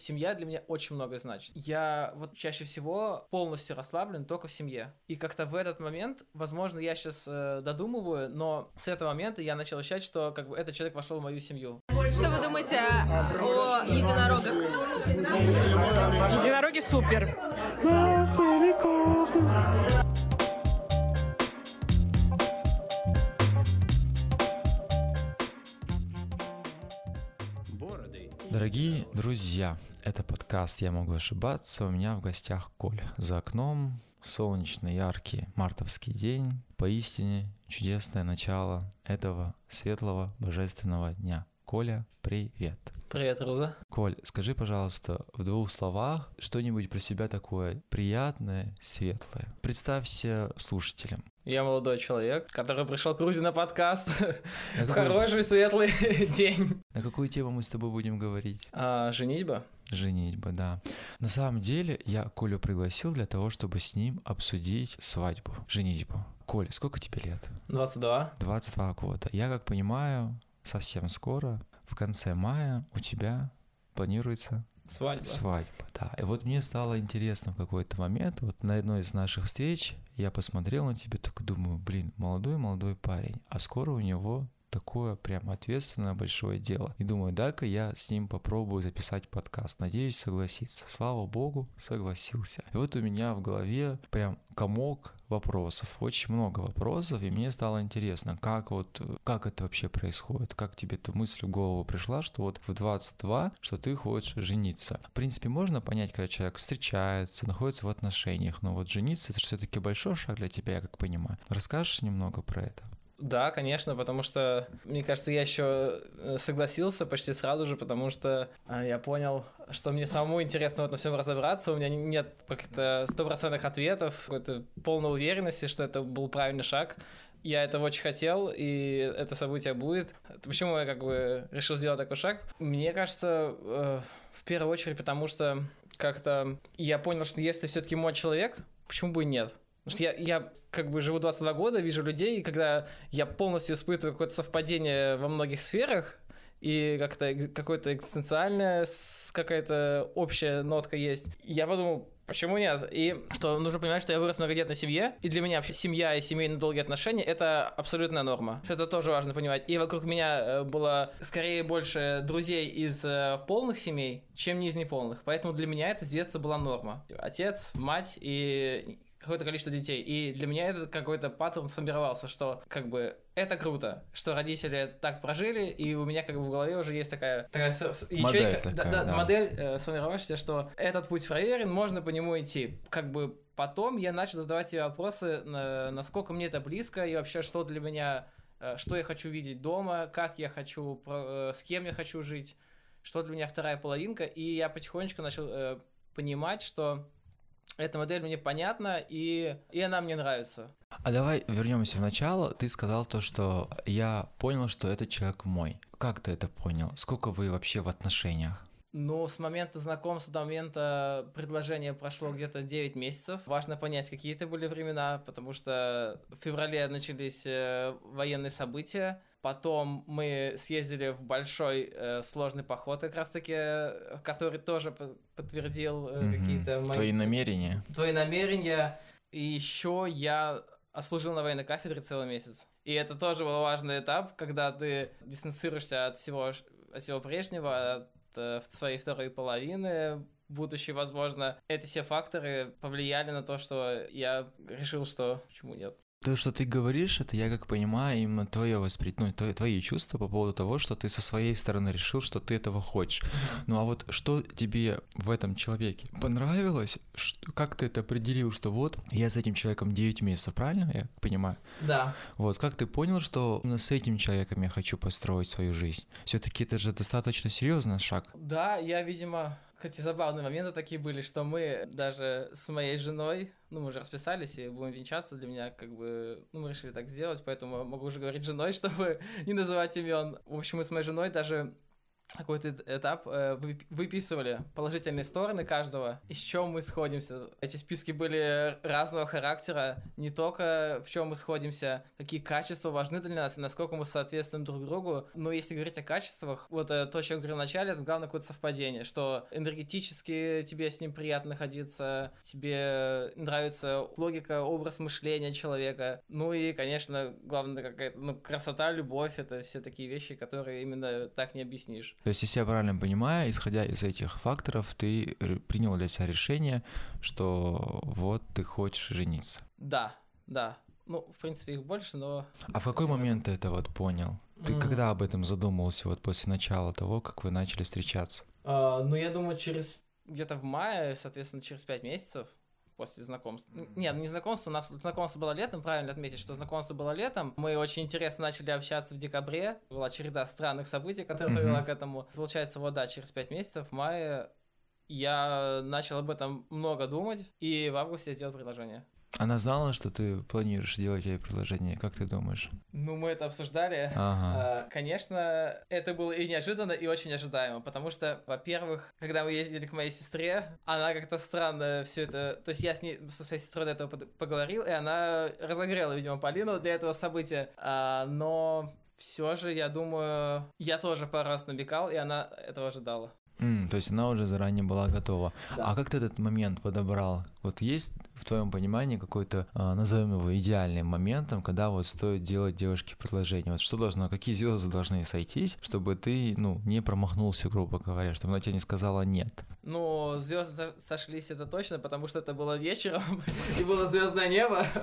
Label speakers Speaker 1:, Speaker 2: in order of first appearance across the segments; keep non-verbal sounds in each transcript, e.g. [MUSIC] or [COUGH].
Speaker 1: семья для меня очень много значит. Я вот чаще всего полностью расслаблен только в семье. И как-то в этот момент, возможно, я сейчас э, додумываю, но с этого момента я начал ощущать, что как бы этот человек вошел в мою семью.
Speaker 2: Что вы думаете о единорогах?
Speaker 3: Единороги супер.
Speaker 4: Дорогие друзья, это подкаст «Я могу ошибаться». У меня в гостях Коля. За окном солнечный, яркий мартовский день. Поистине чудесное начало этого светлого божественного дня. Коля, привет.
Speaker 1: Привет, Руза.
Speaker 4: Коль, скажи, пожалуйста, в двух словах что-нибудь про себя такое приятное, светлое. Представься слушателям.
Speaker 1: Я молодой человек, который пришел к Рузе на подкаст.
Speaker 4: На
Speaker 1: В [LAUGHS]
Speaker 4: какую,
Speaker 1: хороший светлый [LAUGHS] день.
Speaker 4: на какую тему мы с тобой будем говорить?
Speaker 1: А, женитьба?
Speaker 4: Женитьба, да. На самом деле я Колю пригласил для того, чтобы с ним обсудить свадьбу, женитьбу. Коля, сколько тебе лет?
Speaker 1: 22.
Speaker 4: 22 года. Я как понимаю, совсем скоро, в конце мая, у тебя планируется
Speaker 1: Свадьба.
Speaker 4: свадьба. Да. И вот мне стало интересно в какой-то момент, вот на одной из наших встреч я посмотрел на тебя, только думаю, блин, молодой-молодой парень, а скоро у него такое прям ответственное большое дело. И думаю, дай-ка я с ним попробую записать подкаст. Надеюсь, согласится. Слава богу, согласился. И вот у меня в голове прям комок вопросов, очень много вопросов, и мне стало интересно, как вот, как это вообще происходит, как тебе эта мысль в голову пришла, что вот в 22, что ты хочешь жениться. В принципе, можно понять, когда человек встречается, находится в отношениях, но вот жениться, это все-таки большой шаг для тебя, я как понимаю. Расскажешь немного про это?
Speaker 1: Да, конечно, потому что, мне кажется, я еще э, согласился почти сразу же, потому что а, я понял, что мне самому интересно в этом всем разобраться. У меня нет каких-то стопроцентных ответов, какой-то полной уверенности, что это был правильный шаг. Я этого очень хотел, и это событие будет. Почему я как бы решил сделать такой шаг? Мне кажется, э, в первую очередь, потому что как-то я понял, что если все-таки мой человек, почему бы и нет? Потому что я, я как бы живу 22 года, вижу людей, и когда я полностью испытываю какое-то совпадение во многих сферах, и как-то какое-то экзистенциальная с- какая-то общая нотка есть, я подумал, почему нет? И что нужно понимать, что я вырос в многодетной семье, и для меня вообще семья и семейные долгие отношения — это абсолютная норма. Что это тоже важно понимать. И вокруг меня э, было скорее больше друзей из э, полных семей, чем не из неполных. Поэтому для меня это с детства была норма. Отец, мать и какое-то количество детей. И для меня этот какой-то паттерн сформировался, что как бы это круто, что родители так прожили, и у меня как бы в голове уже есть такая, такая с-
Speaker 4: Модель
Speaker 1: ячейка,
Speaker 4: такая,
Speaker 1: да, да,
Speaker 4: да.
Speaker 1: модель э, сформировавшаяся, что этот путь проверен, можно по нему идти. Как бы потом я начал задавать себе вопросы, на- насколько мне это близко, и вообще что для меня, э, что я хочу видеть дома, как я хочу, про- э, с кем я хочу жить, что для меня вторая половинка, и я потихонечку начал э, понимать, что эта модель мне понятна, и, и она мне нравится.
Speaker 4: А давай вернемся в начало. Ты сказал то, что я понял, что этот человек мой. Как ты это понял? Сколько вы вообще в отношениях?
Speaker 1: Ну, с момента знакомства до момента предложения прошло где-то 9 месяцев. Важно понять, какие это были времена, потому что в феврале начались э, военные события. Потом мы съездили в большой э, сложный поход, как раз-таки, э, который тоже по- подтвердил э,
Speaker 4: Мгм.
Speaker 1: какие-то мои...
Speaker 4: Твои намерения?
Speaker 1: твои намерения. И еще я отслужил на военной кафедре целый месяц. И это тоже был важный этап, когда ты дистанцируешься от всего, от всего прежнего, от э, своей второй половины, будущей, возможно. Эти все факторы повлияли на то, что я решил, что почему нет.
Speaker 4: То, что ты говоришь, это я как понимаю именно твое восприятие, ну, твои, твои чувства по поводу того, что ты со своей стороны решил, что ты этого хочешь. Ну а вот что тебе в этом человеке понравилось? Что, как ты это определил, что вот я с этим человеком 9 месяцев, правильно я понимаю?
Speaker 1: Да.
Speaker 4: Вот как ты понял, что именно с этим человеком я хочу построить свою жизнь? Все-таки это же достаточно серьезный шаг.
Speaker 1: Да, я, видимо, хотя забавные моменты такие были, что мы даже с моей женой, ну, мы уже расписались и будем венчаться для меня, как бы, ну, мы решили так сделать, поэтому могу уже говорить женой, [LAUGHS] чтобы не называть имен. В общем, мы с моей женой даже какой-то этап э, вы- выписывали положительные стороны каждого, и с чем мы сходимся. Эти списки были разного характера, не только в чем мы сходимся, какие качества важны для нас, и насколько мы соответствуем друг другу. Но если говорить о качествах, вот э, то, о чем я говорил в начале, это главное какое-то совпадение, что энергетически тебе с ним приятно находиться, тебе нравится логика, образ мышления человека. Ну и, конечно, главное какая-то ну, красота, любовь, это все такие вещи, которые именно так не объяснишь.
Speaker 4: То есть, если я правильно понимаю, исходя из этих факторов, ты принял для себя решение, что вот ты хочешь жениться.
Speaker 1: Да, да. Ну, в принципе, их больше, но...
Speaker 4: А в какой момент ты это вот понял? Ты
Speaker 1: М.
Speaker 4: когда об этом задумался, вот после начала того, как вы начали встречаться?
Speaker 1: А, ну, я думаю, через где-то в мае, соответственно, через пять месяцев после знакомства. Нет, ну не знакомство, у нас знакомство было летом, правильно отметить, что знакомство было летом. Мы очень интересно начали общаться в декабре. Была череда странных событий, которая
Speaker 4: Мгм.
Speaker 1: привела к этому. Получается, вот да, через пять месяцев, в мае я начал об этом много думать, и в августе я сделал предложение.
Speaker 4: Она знала, что ты планируешь делать ей предложение, как ты думаешь?
Speaker 1: Ну, мы это обсуждали.
Speaker 4: Ага.
Speaker 1: А, Конечно, это было и неожиданно, и очень ожидаемо, потому что, во-первых, когда мы ездили к моей сестре, она как-то странно все это... То есть я с ней, со своей сестрой до этого поговорил, и она разогрела, видимо, Полину для этого события, А, но все же, я думаю, я тоже пару раз намекал, и она этого ожидала.
Speaker 4: М, то есть она уже заранее была готова.
Speaker 1: Да.
Speaker 4: А как ты этот момент подобрал? Вот есть в твоем понимании какой-то, а, назовем его идеальным моментом, когда вот стоит делать девушке предложение? Вот что должно, какие звезды должны сойтись, чтобы ты, ну, не промахнулся, грубо говоря, чтобы она тебе не сказала нет?
Speaker 1: Ну, звезды сошлись, это точно, потому что это было вечером, [LAUGHS] и было звездное небо. [LAUGHS]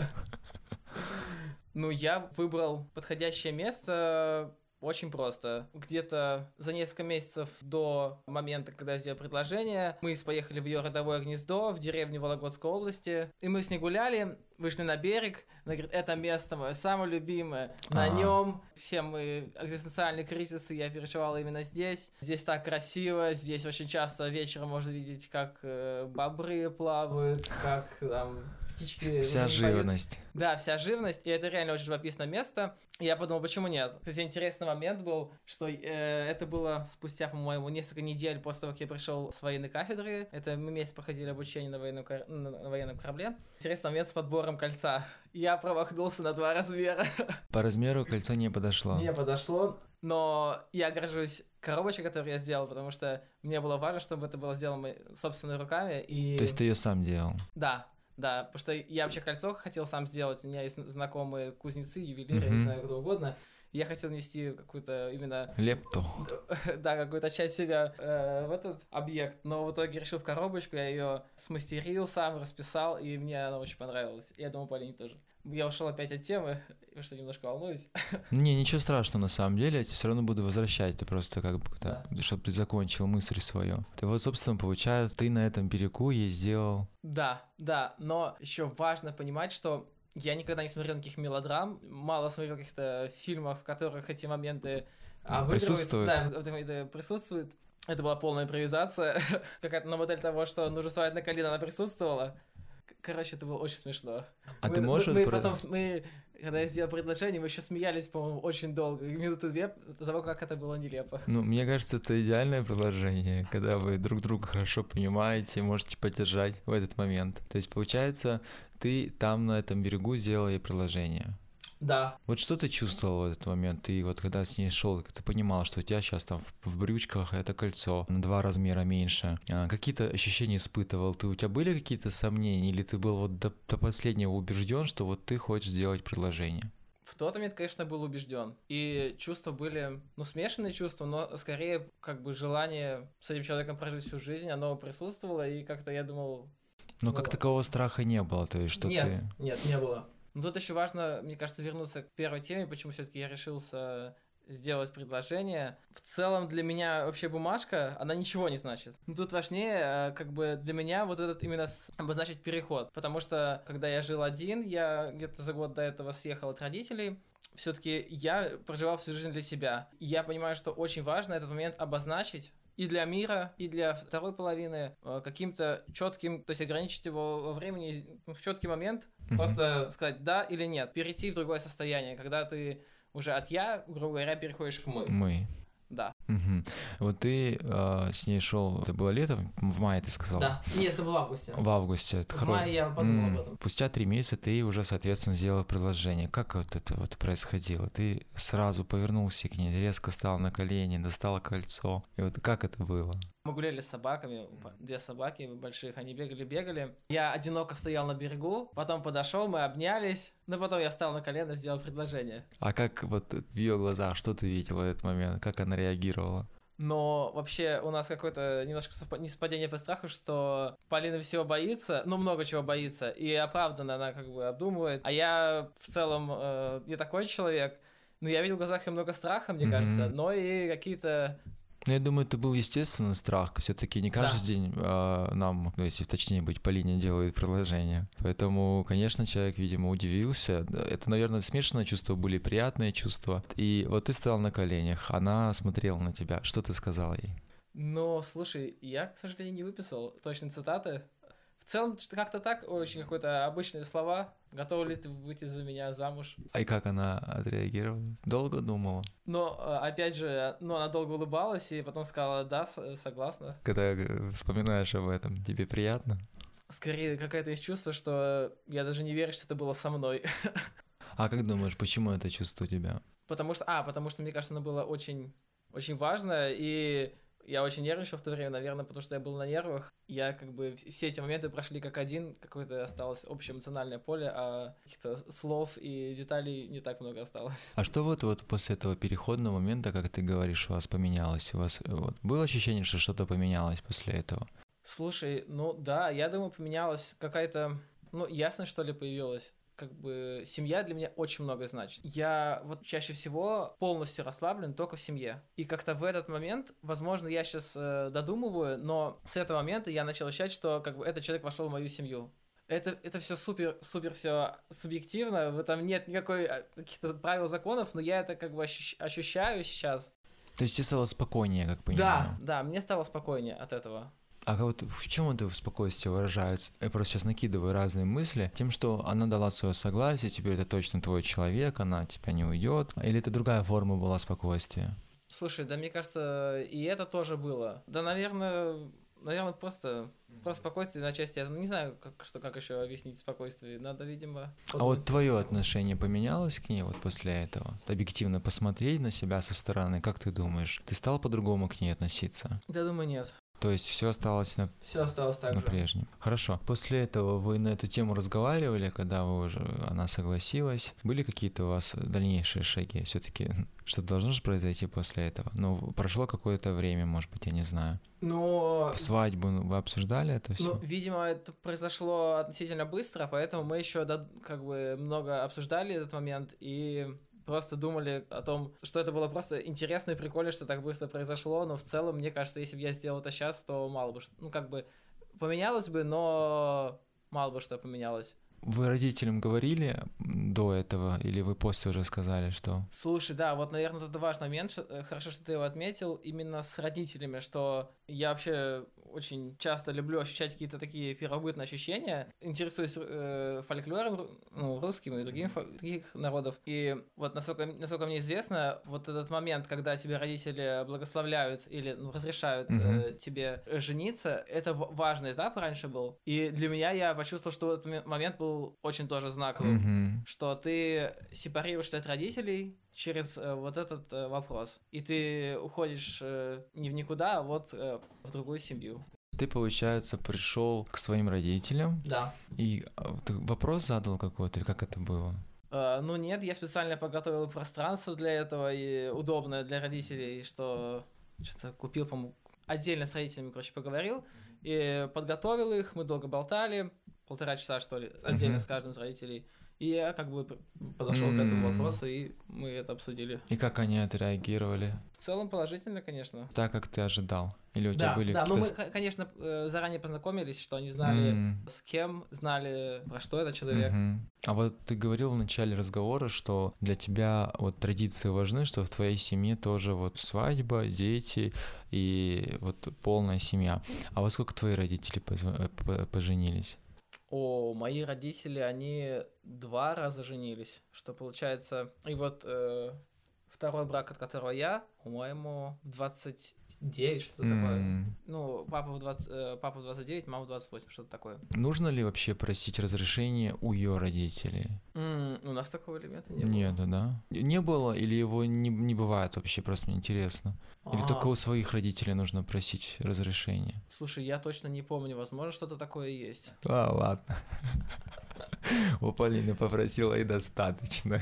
Speaker 1: Ну, я выбрал подходящее место очень просто. Где-то за несколько месяцев до момента, когда я сделал предложение, мы поехали в ее родовое гнездо в деревню Вологодской области, и мы с ней гуляли, вышли на берег, она говорит, это место мое самое любимое, на
Speaker 4: А.
Speaker 1: нем все мы экзистенциальные кризисы я переживал именно здесь, здесь так красиво, здесь очень часто вечером можно видеть, как э, бобры плавают, как там птички
Speaker 4: Вся
Speaker 1: поют.
Speaker 4: живность.
Speaker 1: Да, вся живность, и это реально очень живописное место. И я подумал, почему нет? Кстати, интересный момент был, что э, это было спустя, по-моему, несколько недель после того, как я пришел с военной кафедры. Это мы месяц проходили обучение на военном, кор- на, на военном корабле. Интересный момент с подбором кольца. Я промахнулся на два размера. [LAUGHS]
Speaker 4: По размеру кольцо не подошло.
Speaker 1: Не подошло, но я горжусь коробочкой, которую я сделал, потому что мне было важно, чтобы это было сделано собственными руками. И...
Speaker 4: То есть ты ее сам делал?
Speaker 1: Да, да, потому что я вообще кольцо хотел сам сделать. У меня есть знакомые кузнецы, ювелиры,
Speaker 4: Мгм.
Speaker 1: не знаю, кто угодно. Я хотел внести какую-то именно,
Speaker 4: Лепту. [LAUGHS]
Speaker 1: да, какую-то часть себя э, в этот объект, но в итоге решил в коробочку, я ее смастерил сам, расписал, и мне она очень понравилась. Я думаю, Полине тоже. Я ушел опять от темы, потому что немножко волнуюсь.
Speaker 4: Не, ничего страшного на самом деле, я тебе все равно буду возвращать, ты просто как бы, когда- чтобы ты закончил мысль свою. Ты вот, собственно, получается, ты на этом берегу ей сделал...
Speaker 1: Да, да, но еще важно понимать, что я никогда не смотрел никаких мелодрам, мало смотрел каких-то фильмов, в которых эти моменты а.
Speaker 4: Присутствуют.
Speaker 1: Да, присутствует. Это была полная импровизация. [LAUGHS] Какая-то на модель того, что нужно вставать на колено, она присутствовала. Короче, это было очень смешно.
Speaker 4: А
Speaker 1: мы,
Speaker 4: ты
Speaker 1: мы-
Speaker 4: можешь...
Speaker 1: Мы,
Speaker 4: про-
Speaker 1: потом, мы, когда я сделал предложение, мы еще смеялись, по-моему, очень долго. Минуты две до того, как это было нелепо.
Speaker 4: Ну, мне кажется, это идеальное предложение, когда вы друг друга хорошо понимаете, можете поддержать в этот момент. То есть, получается, ты там на этом берегу сделал ей предложение.
Speaker 1: Да.
Speaker 4: Вот что ты чувствовал в этот момент? Ты вот когда с ней шел, ты понимал, что у тебя сейчас там в, брючках это кольцо на два размера меньше. А, какие-то ощущения испытывал? Ты у тебя были какие-то сомнения, или ты был вот до, до последнего убежден, что вот ты хочешь сделать предложение?
Speaker 1: В тот момент, конечно, был убежден. И чувства были, ну, смешанные чувства, но скорее, как бы, желание с этим человеком прожить всю жизнь, оно присутствовало, и как-то я думал...
Speaker 4: Но как
Speaker 1: Ну,
Speaker 4: такового страха не было, то есть что
Speaker 1: нет,
Speaker 4: ты...
Speaker 1: нет, не было. Но тут еще важно, мне кажется, вернуться к первой теме, почему все-таки я решился сделать предложение. В целом для меня вообще бумажка, она ничего не значит. Но тут важнее, э, как бы для меня вот этот именно обозначить переход. Потому что, когда я жил один, я где-то за год до этого съехал от родителей, все-таки я проживал всю жизнь для себя. И я понимаю, что очень важно этот момент обозначить, и для мира, и для второй половины э, каким-то четким, то есть ограничить его во времени в четкий момент,
Speaker 4: Мгм.
Speaker 1: просто сказать да или нет, перейти в другое состояние, когда ты уже от я, грубо говоря, переходишь к мы.
Speaker 4: Мы.
Speaker 1: Да.
Speaker 4: Мгм. Вот ты а, с ней шел, это было летом, в мае ты сказал?
Speaker 1: Да. Нет, это было в августе.
Speaker 4: В августе. это
Speaker 1: В
Speaker 4: хоро-
Speaker 1: мае я подумал
Speaker 4: М,
Speaker 1: об этом.
Speaker 4: Спустя три месяца ты уже, соответственно, сделал предложение. Как вот это вот происходило? Ты сразу повернулся к ней, резко стал на колени, достал кольцо. И вот как это было?
Speaker 1: Мы гуляли с собаками, две собаки больших, они бегали-бегали. Я одиноко стоял на берегу, потом подошел, мы обнялись, но потом я встал на колено, сделал предложение.
Speaker 4: А как вот в ее глазах, что ты видел в этот момент? Как она реагировала?
Speaker 1: Но вообще у нас какое-то немножко совпа- несовпадение по страху, что Полина всего боится, ну много чего боится, и оправданно она как бы обдумывает. А я в целом э, не такой человек, но я видел в глазах ее много страха, мне
Speaker 4: Мгм.
Speaker 1: кажется, но и какие-то...
Speaker 4: Ну, я думаю, это был естественный страх. Все-таки не каждый
Speaker 1: Да.
Speaker 4: день а, нам, ну, если точнее быть, Полине делают предложение. Поэтому, конечно, человек, видимо, удивился. Это, наверное, смешанные чувства были, приятные чувства. И вот ты стоял на коленях, она смотрела на тебя. Что ты сказал ей?
Speaker 1: Но, слушай, я, к сожалению, не выписал точные цитаты. В целом, как-то так, очень какие-то обычные слова. Готова ли ты выйти за меня замуж?
Speaker 4: А и как она отреагировала? Долго думала?
Speaker 1: Но, э, опять же, ну, она долго улыбалась и потом сказала, да, согласна.
Speaker 4: Когда э, вспоминаешь об этом, тебе приятно?
Speaker 1: Скорее, какое-то есть чувство, что я даже не верю, что это было со мной.
Speaker 4: А как думаешь, почему это чувство у тебя?
Speaker 1: Потому что, а, потому что, мне кажется, оно было очень, очень важно, и я очень нервничал в то время, наверное, потому что я был на нервах. Я как бы вс- все эти моменты прошли как один, какое-то осталось общее эмоциональное поле, а каких-то слов и деталей не так много осталось.
Speaker 4: А что вот, вот после этого переходного момента, как ты говоришь, у вас поменялось? У вас э, вот, было ощущение, что что-то поменялось после этого?
Speaker 1: Слушай, ну да, я думаю, поменялась какая-то, ну, ясность, что ли, появилась. Как бы семья для меня очень много значит. Я вот чаще всего полностью расслаблен только в семье. И как-то в этот момент, возможно, я сейчас додумываю, но с этого момента я начал ощущать, что как бы этот человек вошел в мою семью. Это, это все супер, супер все субъективно, в этом нет никакой а, каких-то правил, законов, но я это как бы ощущ- ощущаю сейчас.
Speaker 4: То есть тебе стало спокойнее, как понимаю?
Speaker 1: Да, да, мне стало спокойнее от этого.
Speaker 4: А вот в чем это спокойствие выражается? Я просто сейчас накидываю разные мысли. Тем, что она дала свое согласие, теперь это точно твой человек, она тебя не уйдет. Или это другая форма была спокойствия?
Speaker 1: Слушай, да мне кажется, и это тоже было. Да, наверное, наверное, просто, просто спокойствие на части. Я не знаю, как, что, как еще объяснить спокойствие. Надо, видимо...
Speaker 4: А вот твое отношение поменялось к ней вот после этого? Объективно посмотреть на себя со стороны, как ты думаешь? Ты стал по-другому к ней относиться?
Speaker 1: Я думаю, нет.
Speaker 4: То есть все осталось на,
Speaker 1: Все осталось так
Speaker 4: на
Speaker 1: же.
Speaker 4: прежнем. Хорошо. После этого вы на эту тему разговаривали, когда вы уже она согласилась. Были какие-то у вас дальнейшие шаги? Все-таки [LAUGHS] что должно же произойти после этого? Ну, прошло какое-то время, может быть, я не знаю.
Speaker 1: Но...
Speaker 4: Свадьбу ну, вы обсуждали это все?
Speaker 1: Ну, видимо, это произошло относительно быстро, поэтому мы еще как бы много обсуждали этот момент и просто думали о том, что это было просто интересно и прикольно, что так быстро произошло, но в целом, мне кажется, если бы я сделал это сейчас, то мало бы, что- ну, как бы, поменялось бы, но мало бы что поменялось.
Speaker 4: Вы родителям говорили до этого, или вы после уже сказали, что...
Speaker 1: Слушай, да, вот, наверное, это важный момент, э, хорошо, что ты его отметил, именно с родителями, что я вообще очень часто люблю ощущать какие-то такие первобытные ощущения, интересуюсь э, фольклором ну, русским и другим других народов, и вот насколько, насколько мне известно, вот этот момент, когда тебе родители благословляют или ну, разрешают э, тебе жениться, это важный этап раньше был, и для меня я почувствовал, что этот момент был очень тоже знаковым.
Speaker 4: Мгм.
Speaker 1: что ты сепарируешься от родителей через э, вот этот э, вопрос. И ты уходишь э, не в никуда, а вот э, в другую семью.
Speaker 4: Ты, получается, пришел к своим родителям
Speaker 1: Да.
Speaker 4: и а, ты вопрос задал какой-то, или как это было?
Speaker 1: Э, ну нет, я специально подготовил пространство для этого и удобное для родителей, что что-то купил, по-моему, отдельно с родителями, короче, поговорил и подготовил их, мы долго болтали, полтора часа, что ли, отдельно с каждым из родителей. И я как бы подошел к этому вопросу, и мы это обсудили.
Speaker 4: И как они отреагировали?
Speaker 1: В целом положительно, конечно.
Speaker 4: Так, как ты ожидал? Или у тебя
Speaker 1: Да,
Speaker 4: были
Speaker 1: да, ну мы, конечно, э, заранее познакомились, что они знали,
Speaker 4: М,
Speaker 1: с кем, знали, про что этот человек.
Speaker 4: мгм. А вот ты говорил в начале разговора, что для тебя вот традиции важны, что в твоей семье тоже вот свадьба, дети и вот полная семья. А во сколько твои родители позв- э, по- поженились?
Speaker 1: О, мои родители, они два раза женились, что получается... И вот э, второй брак, от которого я, по-моему, в 29, что-то такое.
Speaker 4: М.
Speaker 1: Ну, папа в, 20, э, папа в 29, мама в 28, что-то такое.
Speaker 4: Нужно ли вообще просить разрешение у ее родителей?
Speaker 1: М, у нас такого элемента не было.
Speaker 4: Нету, да? Не было или его не, не бывает вообще, просто мне интересно. Или
Speaker 1: А,
Speaker 4: только у своих родителей нужно просить разрешение?
Speaker 1: Слушай, я точно не помню, возможно, что-то такое есть.
Speaker 4: А, ладно. [LAUGHS] У Полины попросила и достаточно.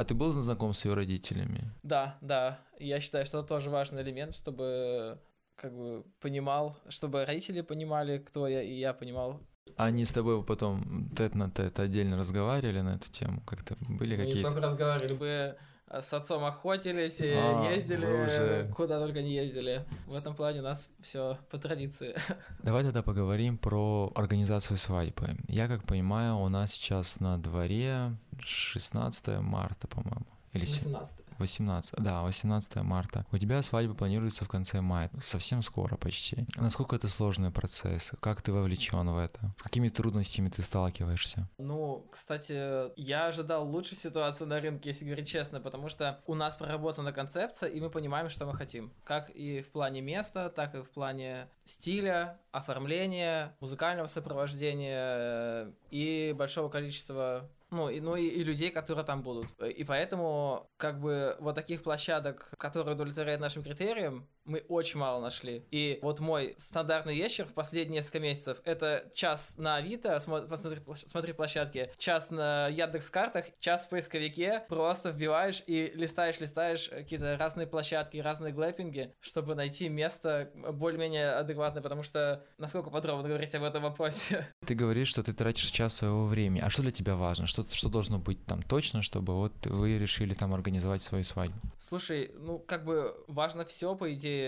Speaker 4: А ты был знаком с ее родителями?
Speaker 1: Да, да, я считаю, что это тоже важный элемент, чтобы как бы понимал, чтобы родители понимали, кто я, и я понимал.
Speaker 4: Они с тобой потом тет на тет отдельно разговаривали на эту тему? Как-то были
Speaker 1: Мы не
Speaker 4: какие-то...
Speaker 1: только разговаривали, мы э, с отцом охотились, и
Speaker 4: А,
Speaker 1: ездили,
Speaker 4: уже-
Speaker 1: куда только не ездили. В этом плане у нас все по традиции. [LAUGHS]
Speaker 4: Давай тогда поговорим про организацию свадьбы. Я как понимаю, у нас сейчас на дворе 16 марта, по-моему. Или се-
Speaker 1: 18
Speaker 4: 18, да, 18 марта. У тебя свадьба планируется в конце мая, ну, совсем скоро почти. Насколько это сложный процесс? Как ты вовлечен в это? С какими трудностями ты сталкиваешься?
Speaker 1: Ну, кстати, я ожидал лучшей ситуации на рынке, если говорить честно, потому что у нас проработана концепция, и мы понимаем, что мы хотим. Как и в плане места, так и в плане стиля, оформления, музыкального сопровождения э, и большого количества ну, и, ну и, и людей, которые там будут. И поэтому, как бы, вот таких площадок, которые удовлетворяют нашим критериям, мы очень мало нашли. И вот мой стандартный вечер в последние несколько месяцев это час на Авито, смотри площадки, час на Яндекс картах, час в поисковике, просто вбиваешь и листаешь, листаешь какие-то разные площадки, разные глэппинги, чтобы найти место более-менее адекватное, потому что насколько подробно говорить об этом вопросе. [LAUGHS]
Speaker 4: Ты говоришь, что ты тратишь час своего времени. А что для тебя важно? Что, что должно быть там точно, чтобы вот вы решили там организовать свою свадьбу?
Speaker 1: Слушай, ну как бы важно все, по идее,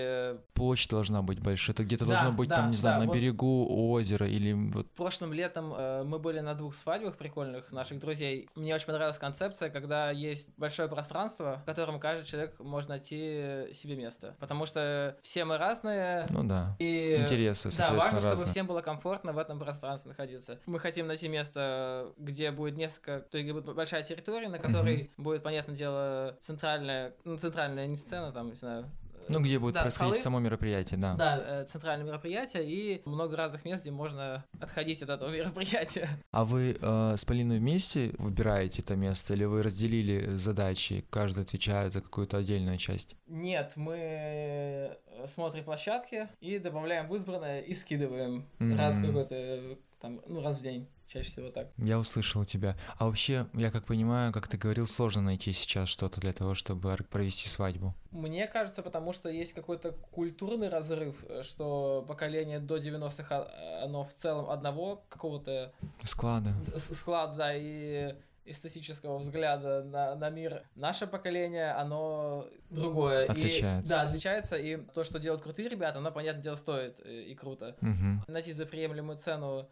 Speaker 4: Площадь должна быть большая. Это где-то
Speaker 1: Да,
Speaker 4: должно быть
Speaker 1: да,
Speaker 4: там, не знаю,
Speaker 1: да,
Speaker 4: на
Speaker 1: вот.
Speaker 4: берегу озера или вот
Speaker 1: Прошлым летом э, мы были на двух свадьбах прикольных наших друзей. Мне очень понравилась концепция, когда есть большое пространство, в котором каждый человек может найти себе место. Потому что все мы разные.
Speaker 4: Ну да.
Speaker 1: И
Speaker 4: Интересы,
Speaker 1: да, важно, чтобы
Speaker 4: разные.
Speaker 1: всем было комфортно в этом пространстве находиться. Мы хотим найти место, где будет несколько, то есть будет большая территория, на которой будет, понятное дело, центральная, ну, центральная не сцена, там, не знаю.
Speaker 4: Ну, где будет
Speaker 1: да,
Speaker 4: происходить
Speaker 1: столы.
Speaker 4: само мероприятие, да.
Speaker 1: Да, э, центральное мероприятие и много разных мест, где можно отходить от этого мероприятия.
Speaker 4: А вы э, с Полиной вместе выбираете это место, или вы разделили задачи, каждый отвечает за какую-то отдельную часть?
Speaker 1: Нет, мы смотрим площадки и добавляем в избранное и скидываем
Speaker 4: Мгм.
Speaker 1: раз какой-то, там, ну, раз в день, чаще всего так.
Speaker 4: Я услышал тебя. А вообще, я как понимаю, как ты говорил, сложно найти сейчас что-то для того, чтобы провести свадьбу.
Speaker 1: Мне кажется, потому что есть какой-то культурный разрыв, э, что поколение до 90-х, а- оно в целом одного какого-то
Speaker 4: Склада.
Speaker 1: склада да, и эстетического взгляда на, на мир. Наше поколение, оно другое. И-
Speaker 4: Отличается.
Speaker 1: да, отличается. И то, что делают крутые ребята, оно, понятное дело, стоит э, и круто.
Speaker 4: Мгм.
Speaker 1: Найти за приемлемую цену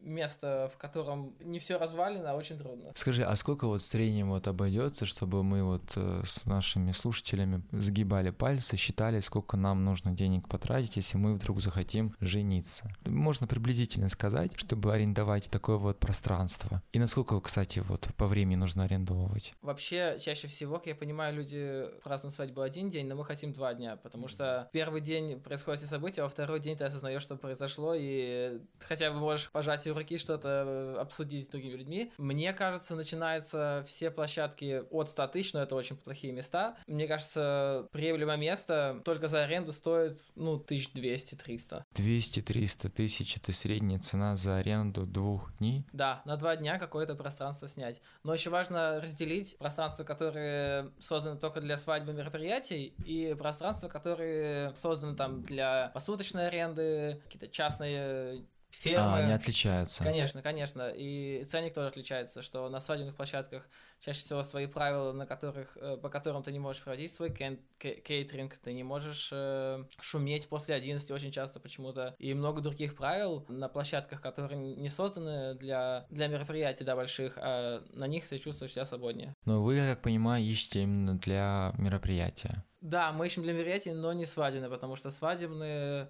Speaker 1: место, в котором не все развалено, очень трудно.
Speaker 4: Скажи, а сколько вот в среднем вот обойдется, чтобы мы вот э, с нашими слушателями сгибали пальцы, считали, сколько нам нужно денег потратить, если мы вдруг захотим жениться? Можно приблизительно сказать, чтобы арендовать такое вот пространство. И насколько, кстати, вот по времени нужно арендовывать?
Speaker 1: Вообще, чаще всего, как я понимаю, люди празднуют свадьбу один день, но мы хотим два дня, потому что первый день происходят все события, а во второй день ты осознаешь, что произошло, и хотя бы можешь пожать в руки, что-то э, обсудить с другими людьми. Мне кажется, начинаются все площадки от 100 тысяч, но это очень плохие места. Мне кажется, приемлемое место только за аренду стоит, ну, 1200-300.
Speaker 4: 200-300 тысяч — это средняя цена за аренду двух дней?
Speaker 1: Да, на два дня какое-то пространство снять. Но еще важно разделить пространства, которые созданы только для свадьбы мероприятий, и пространства, которые созданы там для посуточной аренды, какие-то частные фермы.
Speaker 4: А, они отличаются.
Speaker 1: Конечно, конечно. И ценник тоже отличается, что на свадебных площадках чаще всего свои правила, на которых, э, по которым ты не можешь проводить свой кен- кей- кейтеринг, ты не можешь э, шуметь после 11 очень часто почему-то. И много других правил на площадках, которые не созданы для, для мероприятий, да, больших, а на них ты чувствуешь себя свободнее.
Speaker 4: Но вы, я как понимаю, ищете именно для мероприятия.
Speaker 1: Да, мы ищем для мероприятий, но не свадебные, потому что свадебные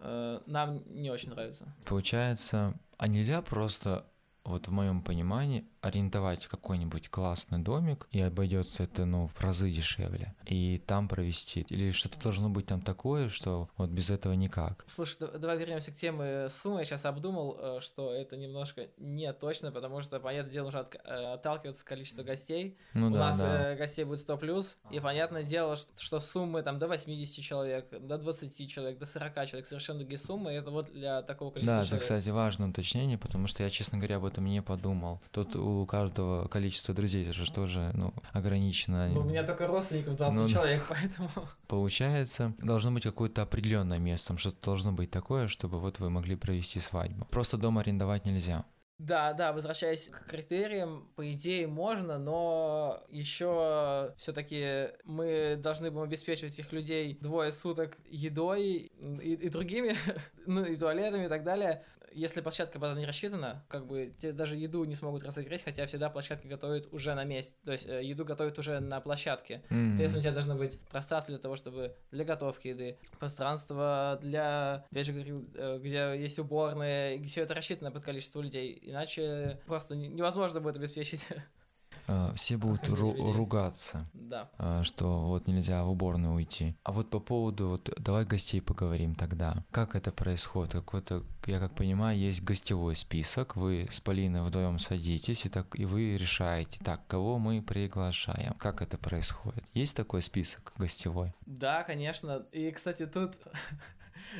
Speaker 1: э, нам не очень нравятся.
Speaker 4: Получается, а нельзя просто вот в моем понимании, арендовать какой-нибудь классный домик, и обойдется это, ну, в разы дешевле, и там провести. Или что-то должно быть там такое, что вот без этого никак.
Speaker 1: Слушай, да- давай вернемся к теме суммы. Я сейчас обдумал, э, что это немножко не точно, потому что, понятное дело, нужно отк- э, отталкиваться от количества гостей.
Speaker 4: Ну
Speaker 1: У
Speaker 4: да,
Speaker 1: нас
Speaker 4: да.
Speaker 1: э, гостей будет 100 плюс, и понятное дело, что, что суммы там до 80 человек, до 20 человек, до 40 человек, совершенно другие суммы, это вот для такого количества
Speaker 4: Да, это,
Speaker 1: человек.
Speaker 4: кстати, важное уточнение, потому что я, честно говоря, об этом не подумал. Тут у каждого количество друзей это же тоже, ну, ограничено.
Speaker 1: Ну, у меня только родственников 20
Speaker 4: Ну
Speaker 1: человек, поэтому...
Speaker 4: Получается, должно быть какое-то определенное место, что-то должно быть такое, чтобы вот вы могли провести свадьбу. Просто дом арендовать нельзя.
Speaker 1: Да, да, возвращаясь к критериям, по идее можно, но еще все-таки мы должны будем обеспечивать этих людей двое суток едой и, и другими, [LAUGHS] ну и туалетами и так далее. Если площадка была не рассчитана, как бы те даже еду не смогут разогреть, хотя всегда площадки готовят уже на месте, то есть э, еду готовят уже на площадке.
Speaker 4: М.
Speaker 1: Соответственно, у тебя должно быть пространство для того, чтобы для готовки еды, пространство для, опять же, говорю, э, где есть уборные, все это рассчитано под количество людей, иначе просто не- невозможно будет обеспечить. [LAUGHS]
Speaker 4: А, Все будут ру- ругаться.
Speaker 1: Да.
Speaker 4: а, что вот нельзя в уборную уйти. А вот по поводу, вот, давай гостей поговорим тогда. Как это происходит? Какой-то, я как понимаю, есть гостевой список, вы с Полиной вдвоем садитесь, и, так, и вы решаете, так, кого мы приглашаем. Как это происходит? Есть такой список гостевой?
Speaker 1: Да, конечно. И, кстати, тут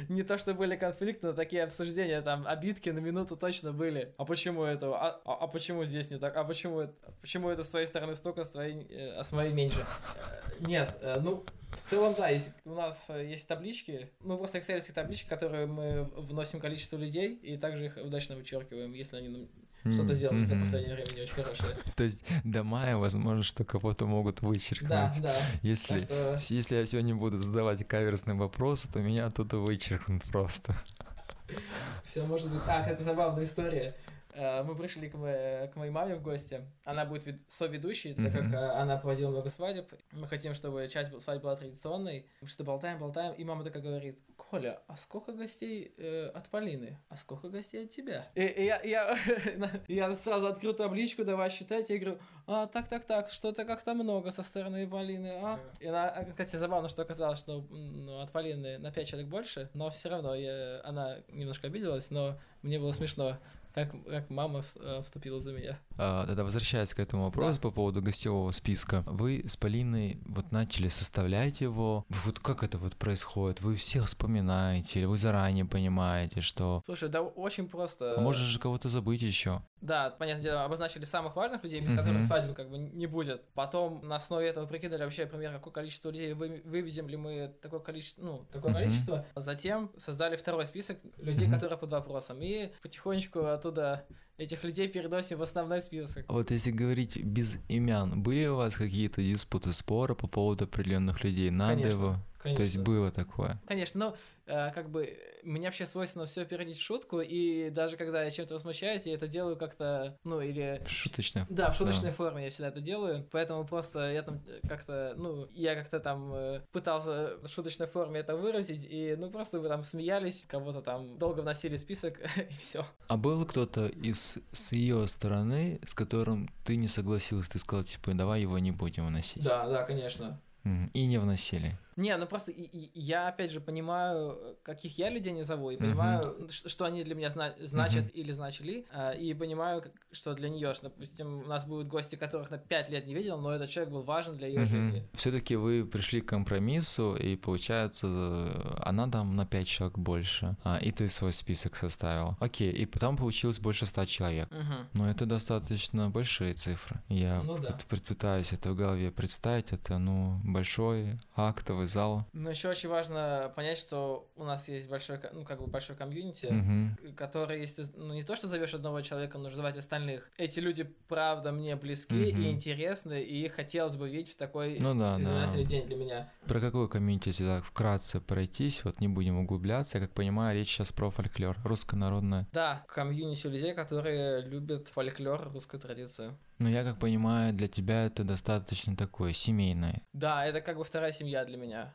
Speaker 1: не то, что были конфликты, но такие обсуждения, там, обидки на минуту точно были. А почему это? А, а- а почему здесь не так? А почему это, почему это с твоей стороны столько, с твоей, э, а с моей меньше? Э, Нет, э, ну, в целом, да, есть, у нас есть таблички, ну, просто excel таблички, которые мы вносим количество людей, и также их удачно вычеркиваем, если они что-то сделали за
Speaker 4: мгм.
Speaker 1: последнее время не очень хорошее. [LAUGHS]
Speaker 4: То есть до мая, возможно, что кого-то могут вычеркнуть.
Speaker 1: Да, да.
Speaker 4: Если,
Speaker 1: что...
Speaker 4: если я сегодня буду задавать каверсные вопросы, то меня оттуда вычеркнут просто.
Speaker 1: Все может быть. Так, это забавная история. Э, Мы пришли к, мо- к моей маме в гости. Она будет вед- соведущей, так как э, она проводила много свадеб. Мы хотим, чтобы часть свадьбы была традиционной. Мы что-то болтаем, болтаем, и мама такая говорит, Коля, а сколько гостей э, от Полины? А сколько гостей от тебя? И, и я, я, [LAUGHS] я сразу открыл табличку, давай считать. Я говорю, а, так, так, так, что-то как-то много со стороны Полины, а? И она, кстати, забавно, что оказалось, что ну, от Полины на 5 человек больше, но все равно я, она немножко обиделась, но мне было смешно, как, как мама э, вступила за меня.
Speaker 4: А, Тогда возвращаясь к этому вопросу по поводу гостевого списка, вы с Полиной вот начали составлять его. Вот как это вот происходит? Вы все вспоминаете или вы заранее понимаете, что...
Speaker 1: Слушай, да очень просто.
Speaker 4: А может же кого-то забыть еще?
Speaker 1: Да, понятное дело, обозначили самых важных людей, без которых свадьбы как бы не будет. Потом на основе этого прикидывали вообще, например, какое количество людей вы- вывезем ли мы такое количество, ну, такое количество. Затем создали второй список людей, которые под вопросом. И потихонечку оттуда этих людей переносим в основной список.
Speaker 4: Вот если говорить без имен, были у вас какие-то диспуты, споры по поводу определенных людей? Надо
Speaker 1: Конечно,
Speaker 4: его?
Speaker 1: Конечно.
Speaker 4: То есть было такое?
Speaker 1: Конечно, но э, как бы мне вообще свойственно все переводить в шутку, и даже когда я чем-то возмущаюсь, я это делаю как-то, ну, или...
Speaker 4: В шуточной
Speaker 1: Да, в шуточной форме я всегда это делаю, поэтому просто я там как-то, ну, я как-то там э, пытался в шуточной форме это выразить, и, ну, просто вы там смеялись, кого-то там долго вносили в список, [LAUGHS] и все.
Speaker 4: А был кто-то из с ее стороны, с которым ты не согласился, ты сказал, типа, давай его не будем вносить?
Speaker 1: Да, да, конечно.
Speaker 4: И не вносили.
Speaker 1: Не, ну просто и- и- я опять же понимаю, каких я людей не зову, и понимаю, ш- что они для меня зна- значат или значили, а, и понимаю, что для нее, что, допустим, у нас будут гости, которых на 5 лет не видел, но этот человек был важен для ее жизни.
Speaker 4: Все-таки вы пришли к компромиссу, и получается, э, она там на 5 человек больше, а, и ты свой список составил. Окей, и потом получилось больше 100 человек.
Speaker 1: Мгм.
Speaker 4: Но это достаточно большие цифры. Я
Speaker 1: Ну да.
Speaker 4: пыт- пытаюсь это в голове представить. Это, ну, большой актовый зал.
Speaker 1: Но еще очень важно понять, что у нас есть большой, ну, как бы большой комьюнити,
Speaker 4: Мгм.
Speaker 1: который, если ну, не то, что зовешь одного человека, нужно звать остальных. Эти люди, правда, мне близки
Speaker 4: Мгм.
Speaker 1: и интересны, и хотелось бы видеть в такой
Speaker 4: Ну да, да.
Speaker 1: знаменательный день для меня.
Speaker 4: Про какой комьюнити, так вкратце пройтись, вот не будем углубляться, я как понимаю, речь сейчас про фольклор, руссконародное.
Speaker 1: Да, комьюнити людей, которые любят фольклор, русскую традицию.
Speaker 4: Но я как понимаю, для тебя это достаточно такое семейное.
Speaker 1: Да, это как бы вторая семья для меня.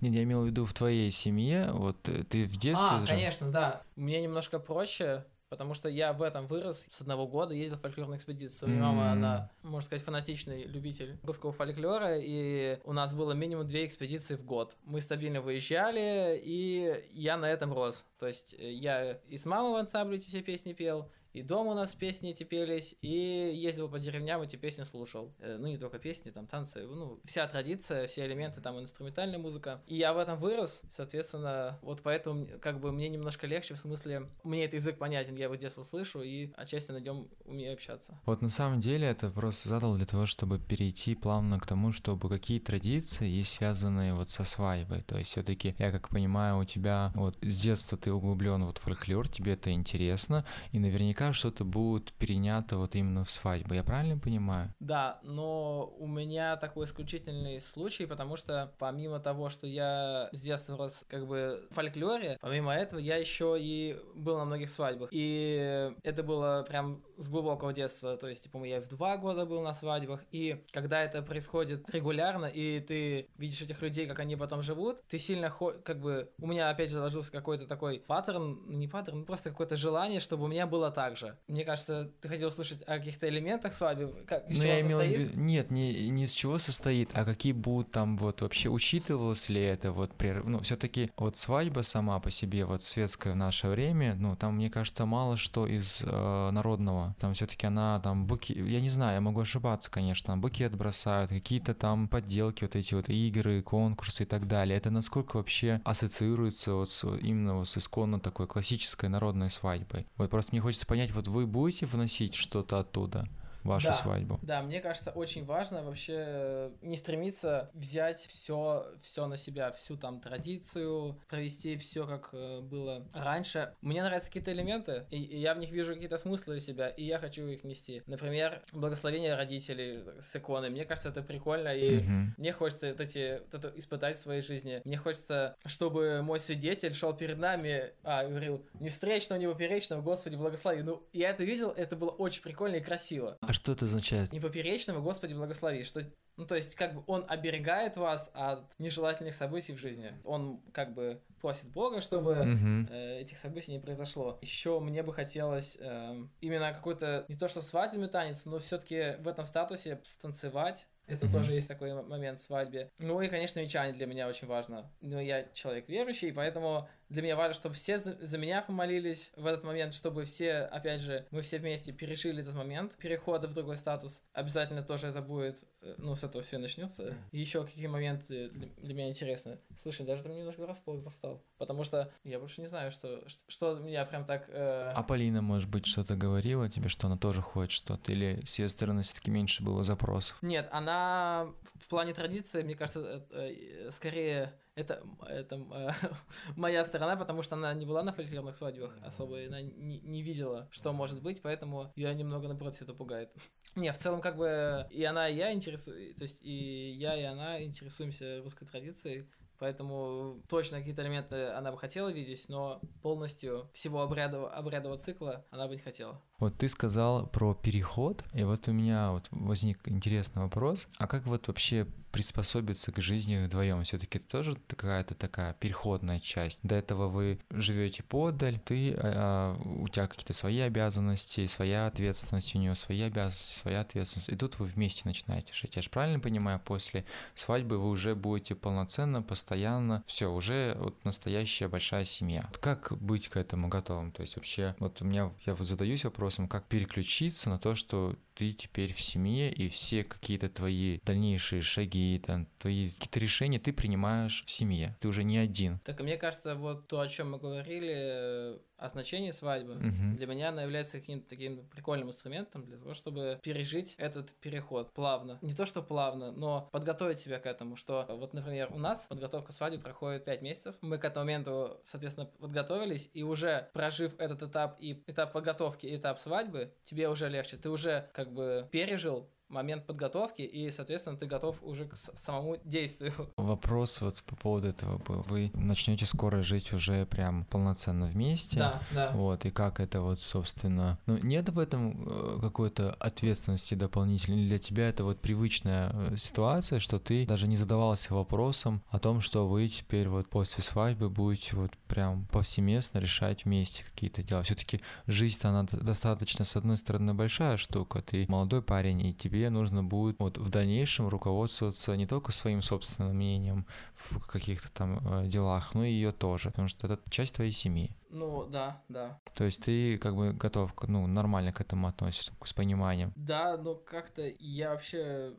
Speaker 4: Нет, я имел в виду в твоей семье, вот э, ты в детстве
Speaker 1: а,
Speaker 4: же-
Speaker 1: конечно, да. Мне немножко проще, Потому что я в этом вырос. С одного года ездил в фольклорную экспедицию. У меня мама, она, можно сказать, фанатичный любитель русского фольклора, и у нас было минимум две экспедиции в год. Мы стабильно выезжали, и я на этом рос. То есть э, я и с мамой в ансамбле эти все песни пел, и дома у нас песни эти пелись, и ездил по деревням, эти песни слушал. Э, ну, не только песни, там, танцы, ну, вся традиция, все элементы, там, инструментальная музыка. И я в этом вырос, соответственно, вот поэтому, как бы, мне немножко легче, в смысле, мне этот язык понятен, я его детства слышу, и отчасти на нем умею общаться.
Speaker 4: Вот на самом деле это просто задал для того, чтобы перейти плавно к тому, чтобы какие традиции есть связанные вот со свадьбой. То есть все-таки, я как понимаю, у тебя вот с детства ты углублен вот в фольклор, тебе это интересно, и наверняка что-то будет перенято вот именно в свадьбу. Я правильно понимаю?
Speaker 1: Да, но у меня такой исключительный случай, потому что помимо того, что я с детства рос как бы в фольклоре, помимо этого я еще и был на многих свадьбах. И это было прям с глубокого детства, то есть, типа, я в два года был на свадьбах, и когда это происходит регулярно, и ты видишь этих людей, как они потом живут, ты сильно, как бы, у меня опять же заложился какой-то такой паттерн, ну, не паттерн, просто какое-то желание, чтобы у меня было так же. Мне кажется, ты хотел услышать о каких-то элементах свадьбы, как, из
Speaker 4: ну,
Speaker 1: чего
Speaker 4: я имел
Speaker 1: состоит?
Speaker 4: Нет, не, не из чего состоит, а какие будут там вот вообще учитывалось ли это вот, ну, все-таки вот свадьба сама по себе, вот светская в наше время, ну, там, мне кажется, мало что из э, народного там все-таки она там буки, я не знаю, я могу ошибаться, конечно, там букет бросают, какие-то там подделки, вот эти вот игры, конкурсы и так далее. Это насколько вообще ассоциируется вот с, именно вот с исконно такой классической народной свадьбой? Вот просто мне хочется понять, вот вы будете вносить что-то оттуда? Вашу
Speaker 1: да,
Speaker 4: свадьбу.
Speaker 1: Да, мне кажется, очень важно вообще э, не стремиться взять все, все на себя, всю там традицию, провести все как э, было раньше. Мне нравятся какие-то элементы, и, и я в них вижу какие-то смыслы для себя, и я хочу их нести. Например, благословение родителей с иконой. Мне кажется, это прикольно, и угу. мне хочется вот эти, вот это испытать в своей жизни. Мне хочется, чтобы мой свидетель шел перед нами, а, говорил, не встречного, не поперечного, Господи, благослови. Ну, я это видел, это было очень прикольно и красиво.
Speaker 4: А что это означает?
Speaker 1: Не поперечного, Господи, благослови. Что, ну, то есть, как бы он оберегает вас от нежелательных событий в жизни. Он, как бы, просит Бога, чтобы uh-huh. э, этих событий не произошло. Еще мне бы хотелось э, именно какой-то, не то что свадебный танец, но все-таки в этом статусе станцевать это mm-hmm. тоже есть такой момент в свадьбе. Ну и, конечно, венчание для меня очень важно. Но я человек верующий, поэтому для меня важно, чтобы все за, за меня помолились в этот момент, чтобы все, опять же, мы все вместе пережили этот момент перехода в другой статус. Обязательно тоже это будет, э, ну, с этого все начнется. И еще какие моменты для, для меня интересны. Слушай, даже ты меня немножко расплох застал. Потому что я больше не знаю, что, что, что меня прям так... Э...
Speaker 4: А Полина, может быть, что-то говорила тебе, что она тоже хочет что-то? Или с ее стороны все-таки меньше было запросов?
Speaker 1: Нет, она в плане традиции, мне кажется, э, скорее это, это э, [LAUGHS] моя сторона, потому что она не была на фольклорных свадьбах особо, она не, не видела, что может быть, поэтому ее немного напротив это пугает. [LAUGHS] Не, в целом, как бы и она, и я интересую, то есть и я, и она интересуемся русской традицией, Поэтому точно какие-то элементы она бы хотела видеть, но полностью всего обрядового, обрядового цикла она бы не хотела.
Speaker 4: Вот ты сказал про переход, и вот у меня вот возник интересный вопрос. А как вот вообще приспособиться к жизни вдвоем. Все-таки тоже какая-то такая переходная часть. До этого вы живете подаль, ты, а, а, у тебя какие-то свои обязанности, своя ответственность, у нее свои обязанности, своя ответственность. И тут вы вместе начинаете жить. Я же правильно понимаю, после свадьбы вы уже будете полноценно, постоянно, все, уже вот настоящая большая семья. Вот как быть к этому готовым? То есть вообще, вот у меня, я вот задаюсь вопросом, как переключиться на то, что ты теперь в семье, и все какие-то твои дальнейшие шаги, там, твои какие-то решения ты принимаешь в семье. Ты уже не один.
Speaker 1: Так, мне кажется, вот то, о чем мы говорили, о значении свадьбы, угу. для меня она является каким-то таким прикольным инструментом для того, чтобы пережить этот переход плавно. Не то, что плавно, но подготовить себя к этому, что вот, например, у нас подготовка свадьбы проходит 5 месяцев. Мы к этому моменту, соответственно, подготовились, и уже прожив этот этап и этап подготовки, и этап свадьбы, тебе уже легче. Ты уже как бы пережил момент подготовки, и, соответственно, ты готов уже к самому действию.
Speaker 4: Вопрос вот по поводу этого был. Вы начнете скоро жить уже прям полноценно вместе.
Speaker 1: Да, да.
Speaker 4: Вот, и как это вот, собственно... Ну, нет в этом э, какой-то ответственности дополнительной? Для тебя это вот привычная э, ситуация, что ты даже не задавался вопросом о том, что вы теперь вот после свадьбы будете вот прям повсеместно решать вместе какие-то дела? все таки жизнь-то она достаточно, с одной стороны, большая штука. Ты молодой парень, и тебе нужно будет вот в дальнейшем руководствоваться не только своим собственным мнением в каких-то там э, делах, но и ее тоже, потому что это часть твоей семьи.
Speaker 1: Ну, да, да.
Speaker 4: То есть ты как бы готов, ну, нормально к этому относишься, с пониманием.
Speaker 1: Да, но как-то я вообще,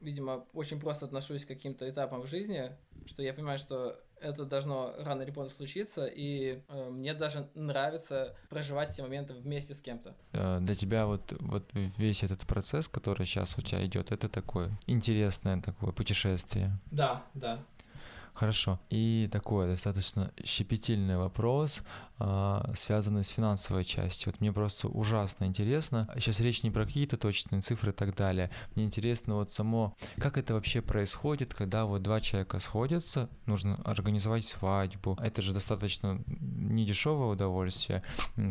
Speaker 1: видимо, очень просто отношусь к каким-то этапам в жизни, что я понимаю, что это должно рано или поздно случиться, и э, мне даже нравится проживать эти моменты вместе с кем-то.
Speaker 4: Э, Для тебя вот, вот весь этот процесс, который сейчас у тебя идет, это такое интересное такое путешествие.
Speaker 1: Да, да.
Speaker 4: Хорошо. И такой достаточно щепетильный вопрос, а, связанный с финансовой частью. Вот мне просто ужасно интересно. Сейчас речь не про какие-то точные цифры и так далее. Мне интересно вот само, как это вообще происходит, когда вот два человека сходятся, нужно организовать свадьбу. Это же достаточно недешевое удовольствие.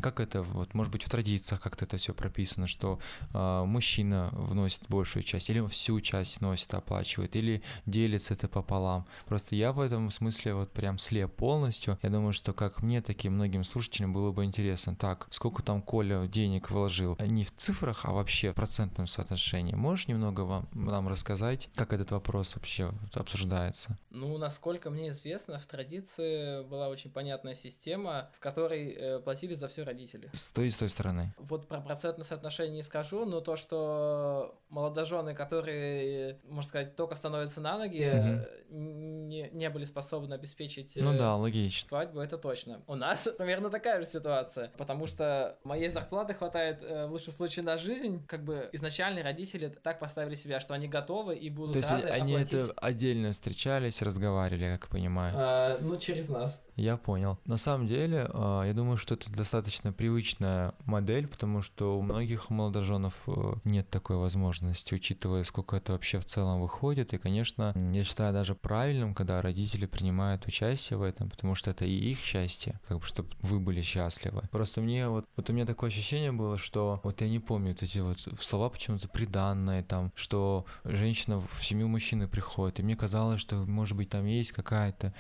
Speaker 4: Как это, вот, может быть, в традициях как-то это все прописано, что а, мужчина вносит большую часть, или он всю часть носит, оплачивает, или делится это пополам. Просто я в этом смысле вот прям слеп полностью. Я думаю, что как мне, так и многим слушателям было бы интересно. Так, сколько там Коля денег вложил? Не в цифрах, а вообще в процентном соотношении. Можешь немного вам, нам рассказать, как этот вопрос вообще обсуждается?
Speaker 1: Ну, насколько мне известно, в традиции была очень понятная система, в которой э, платили за все родители.
Speaker 4: С той и с той стороны.
Speaker 1: Вот про процентное соотношение не скажу, но то, что молодожены, которые, можно сказать, только становятся на ноги, э, не, не были способны обеспечить э,
Speaker 4: Ну да, логично.
Speaker 1: свадьбу, это точно. У нас [LAUGHS] примерно такая же ситуация, потому что моей зарплаты хватает э, в лучшем случае на жизнь. Как бы изначально родители так поставили себя, что они готовы и будут
Speaker 4: То есть
Speaker 1: рады
Speaker 4: они
Speaker 1: оплатить.
Speaker 4: это отдельно встречались, разговаривали, как я понимаю.
Speaker 1: А, ну, через нас.
Speaker 4: Я понял. На самом деле, а, я думаю, что это достаточно привычная модель, потому что у многих молодоженов э, нет такой возможности, учитывая, сколько это вообще в целом выходит. И, конечно, я считаю даже правильным, когда родители принимают участие в этом, потому что это и их счастье, как бы, чтобы вы были счастливы. Просто мне вот, вот у меня такое ощущение было, что вот я не помню вот эти вот слова почему-то приданные там, что женщина в семью мужчины приходит, и мне казалось, что, может быть, там есть какая-то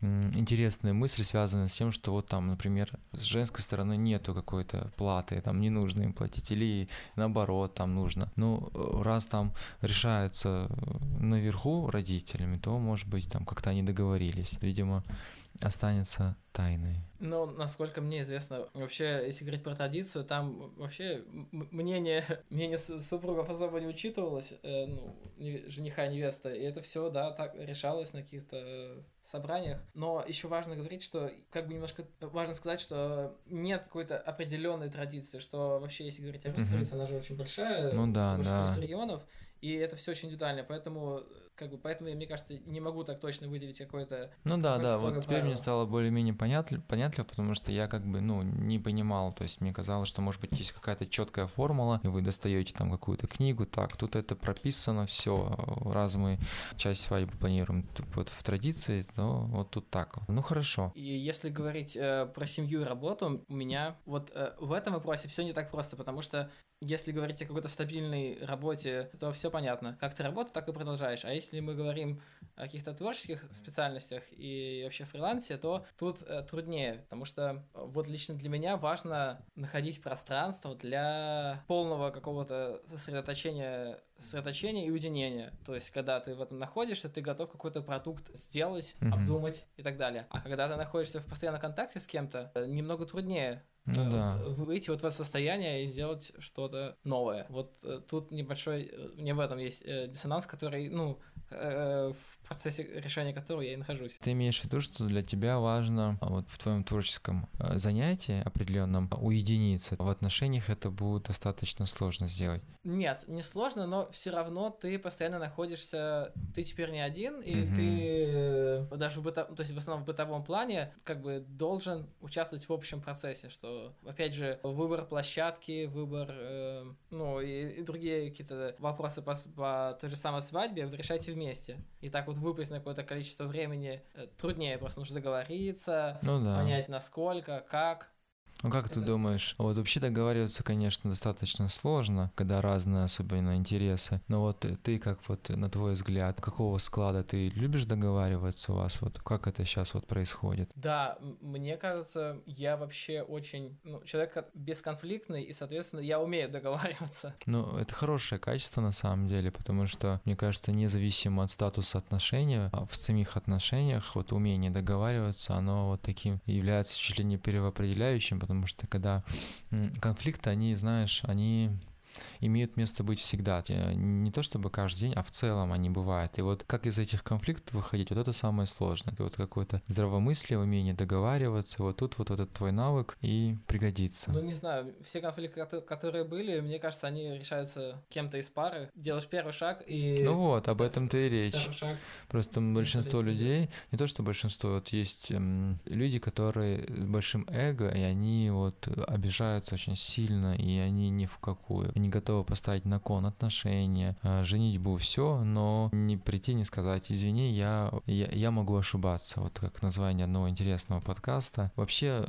Speaker 4: интересная мысль, связанная с тем, что вот там, например, с женской стороны нету какой-то платы, там не нужно им платить, или наоборот, там нужно. Ну, э, раз там решается э, наверху родителями, то, может быть, там как-то они договорились. Видимо, останется тайной.
Speaker 1: Ну, насколько мне известно, вообще, если говорить про традицию, там вообще мнение, [LAUGHS] мнение су- супругов особо не учитывалось, э, ну, жениха и невеста, и это все, да, так решалось на каких-то э, собраниях. Но еще важно говорить, что, как бы немножко важно сказать, что нет какой-то определенной традиции, что вообще, если говорить о русской традиции, она же очень большая,
Speaker 4: Ну да,
Speaker 1: большое
Speaker 4: да.
Speaker 1: регионов, и это все очень индивидуально, поэтому, как бы, поэтому я, мне кажется, не могу так точно выделить какой-то
Speaker 4: Ну да,
Speaker 1: Какое-то
Speaker 4: да, вот теперь мне стало более-менее понятно, понятливо, потому что я как бы, ну, не понимал, то есть мне казалось, что, может быть, есть какая-то четкая формула, и вы достаете там какую-то книгу, так, тут это прописано, все, раз мы часть свадьбы планируем вот в традиции, то вот тут так. Ну хорошо.
Speaker 1: И если говорить э, про семью и работу, у меня вот э, в этом вопросе все не так просто, потому что если говорить о какой-то стабильной работе, то все понятно. Как ты работаешь, так и продолжаешь. А если мы говорим о каких-то творческих специальностях и вообще фрилансе, то тут э, труднее, потому что э, вот лично для меня важно находить пространство для полного какого-то сосредоточения, сосредоточения и уединения. То есть, когда ты в этом находишься, ты готов какой-то продукт сделать,
Speaker 4: Мгм.
Speaker 1: обдумать и так далее. А когда ты находишься в постоянном контакте с кем-то, э, немного труднее
Speaker 4: Ну
Speaker 1: э,
Speaker 4: да.
Speaker 1: в- выйти вот в это состояние и сделать что-то новое. Вот э, тут небольшой, мне в этом есть э, диссонанс, который, ну, э, в процессе решения которого я и нахожусь.
Speaker 4: Ты имеешь в виду, что для тебя важно а, вот в твоем творческом э, занятии определенном уединиться. В отношениях это будет достаточно сложно сделать.
Speaker 1: Нет, не сложно, но все равно ты постоянно находишься, ты теперь не один, и
Speaker 4: Мгм.
Speaker 1: ты э, даже в быто- то есть в основном в бытовом плане как бы должен участвовать в общем процессе, что опять же выбор площадки, выбор, э, ну и, и другие какие-то вопросы по, по той же самой свадьбе вы решаете вместе. И так вот выпасть на какое-то количество времени э, труднее, просто нужно договориться,
Speaker 4: Ну да.
Speaker 1: понять насколько, как.
Speaker 4: Ну как ты думаешь? Вот вообще договариваться, конечно, достаточно сложно, когда разные особенно интересы. Но вот ты как вот, на твой взгляд, какого склада ты любишь договариваться у вас? Вот как это сейчас вот происходит?
Speaker 1: Да, мне кажется, я вообще очень, ну, человек бесконфликтный, и, соответственно, я умею [LAUGHS] договариваться.
Speaker 4: Ну, это хорошее качество на самом деле, потому что, мне кажется, независимо от статуса отношения, а в самих отношениях вот умение договариваться, оно вот таким является чуть ли не первоопределяющим, потому что когда конфликты, они, знаешь, они имеют место быть всегда. Не то чтобы каждый день, а в целом они бывают. И вот как из этих конфликтов выходить, вот это самое сложное. Это вот какое-то здравомыслие, умение договариваться, вот тут вот этот твой навык и пригодится.
Speaker 1: Ну, не знаю, все конфликты, кото- которые были, мне кажется, они решаются кем-то из пары. Делаешь первый шаг, и...
Speaker 4: Ну вот, об этом-то и речь.
Speaker 1: Шаг.
Speaker 4: Просто большинство людей, не то что большинство, вот есть эм, люди, которые с большим эго, и они вот обижаются очень сильно, и они ни в какую. Они готовы поставить на кон отношения, э, женитьбу, все, но не прийти, не сказать, извини, я, я, я могу ошибаться. Вот как название одного интересного подкаста. Вообще,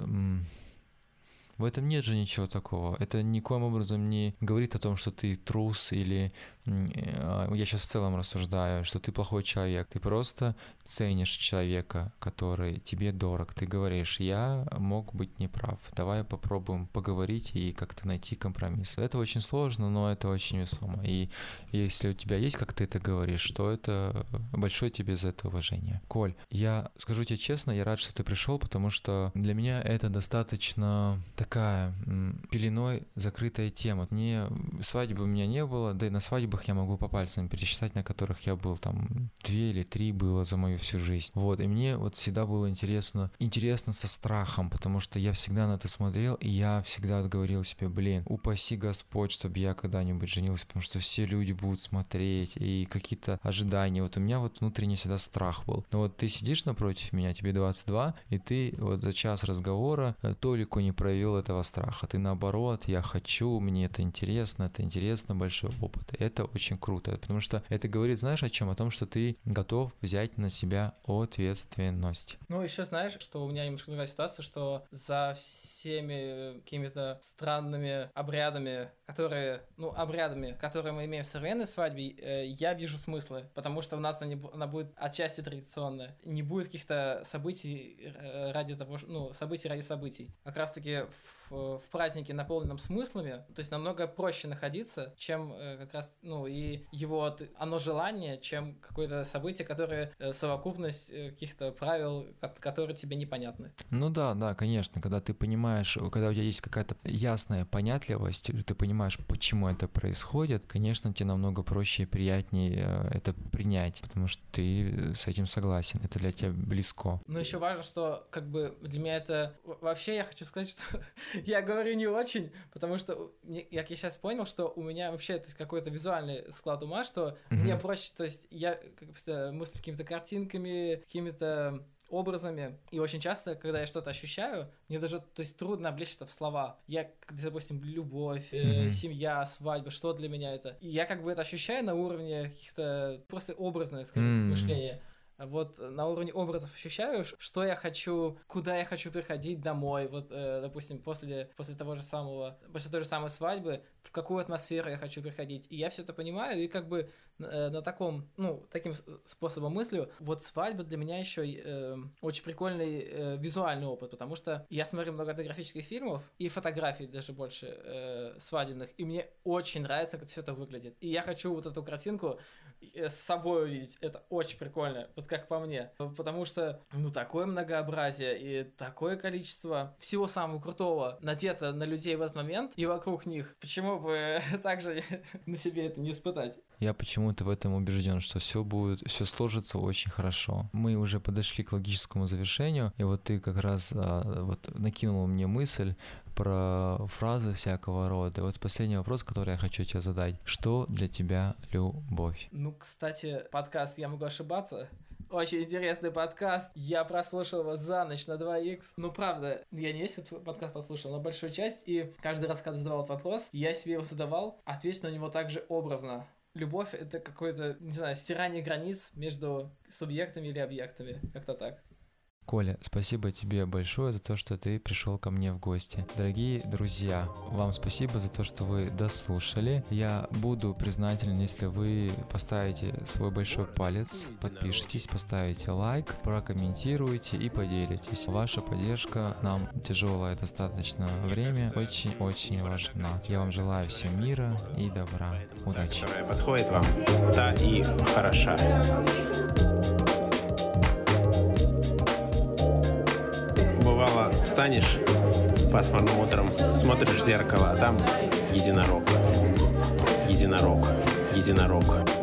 Speaker 4: в этом нет же ничего такого. Это никоим образом не говорит о том, что ты трус или э, я сейчас в целом рассуждаю, что ты плохой человек. Ты просто ценишь человека, который тебе дорог. Ты говоришь, я мог быть неправ. Давай попробуем поговорить и как-то найти компромисс. Это очень сложно, но это очень весомо. И если у тебя есть, как ты это говоришь, то это большое тебе за это уважение. Коль, я скажу тебе честно, я рад, что ты пришел, потому что для меня это достаточно такая пеленой закрытая тема. Мне свадьбы у меня не было, да и на свадьбах я могу по пальцам пересчитать, на которых я был там две или три было за мою всю жизнь. Вот, и мне вот всегда было интересно, интересно со страхом, потому что я всегда на это смотрел, и я всегда говорил себе, блин, упаси Господь, чтобы я когда-нибудь женился, потому что все люди будут смотреть, и какие-то ожидания. Вот у меня вот внутренний всегда страх был. Но вот ты сидишь напротив меня, тебе 22, и ты вот за час разговора э, толику не проявил этого страха. Ты наоборот, я хочу, мне это интересно, это интересно, большой опыт. Это очень круто, потому что это говорит, знаешь, о чем? О том, что ты готов взять на себя ответственность.
Speaker 1: Ну, еще знаешь, что у меня немножко другая ситуация, что за всеми какими-то странными обрядами, которые, ну, обрядами, которые мы имеем в современной свадьбе, э, я вижу смыслы, потому что у нас они, бу- она будет отчасти традиционная. Не будет каких-то событий э, ради того, ну, событий ради событий. Как раз-таки в, в празднике, наполненном смыслами, то есть намного проще находиться, чем э, как раз, ну, и его, оно желание, чем какое-то событие, которое совокупность каких-то правил, ко- которые тебе непонятны.
Speaker 4: Ну да, да, конечно, когда ты понимаешь, когда у тебя есть какая-то ясная понятливость, ты понимаешь, почему это происходит, конечно, тебе намного проще и приятнее э, это принять, потому что ты с этим согласен, это для тебя близко.
Speaker 1: Но еще важно, что как бы для меня это... Вообще я хочу сказать, [LAUGHS] что я говорю не очень, потому что, как я сейчас понял, что у меня вообще то есть, какой-то визуальный склад ума, что мне проще, то есть я как-то мыслю какими-то картинками, какими-то образами. И очень часто, когда я что-то ощущаю, мне даже, то есть, трудно облечь это в слова. Я, допустим, любовь, э,
Speaker 4: Мгм.
Speaker 1: семья, свадьба, что для меня это. И я как бы это ощущаю на уровне каких-то просто образное, скорее,
Speaker 4: М.
Speaker 1: мышления. Вот на уровне образов ощущаю, что я хочу, куда я хочу приходить домой. Вот, э, допустим, после, после того же самого, после той же самой свадьбы, в какую атмосферу я хочу приходить. И я все это понимаю, и как бы э, на таком, ну, таким способом мыслю, вот свадьба для меня еще э, очень прикольный э, визуальный опыт, потому что я смотрю много этнографических фильмов и фотографий даже больше э, свадебных, и мне очень нравится, как все это выглядит. И я хочу вот эту картинку э, с собой увидеть. Это очень прикольно. Вот как по мне. Потому что, ну, такое многообразие и такое количество всего самого крутого надето на людей в этот момент и вокруг них. Почему бы [LAUGHS] также [LAUGHS] на себе это не испытать?
Speaker 4: Я почему-то в этом убежден, что все будет, все сложится очень хорошо. Мы уже подошли к логическому завершению, и вот ты как раз а, вот накинул мне мысль про фразы всякого рода. Вот последний вопрос, который я хочу тебе задать. Что для тебя любовь?
Speaker 1: Ну, кстати, подкаст «Я могу ошибаться» Очень интересный подкаст. Я прослушал его за ночь на 2х. Ну, правда, я не весь подкаст послушал, но большую часть. И каждый раз, когда задавал этот вопрос, я себе его задавал, ответить на него также образно. Любовь — это какое-то, не знаю, стирание границ между субъектами или объектами. Как-то так.
Speaker 4: Коля, спасибо тебе большое за то, что ты пришел ко мне в гости. Дорогие друзья, вам спасибо за то, что вы дослушали. Я буду признателен, если вы поставите свой большой палец, подпишитесь, поставите лайк, прокомментируете и поделитесь. Ваша поддержка нам тяжелое достаточно время очень-очень важна. Я вам желаю всем мира и добра. Удачи.
Speaker 3: Которая подходит вам, та и хороша. Встанешь пасмурным утром, смотришь в зеркало, а там единорог. Единорог. Единорог.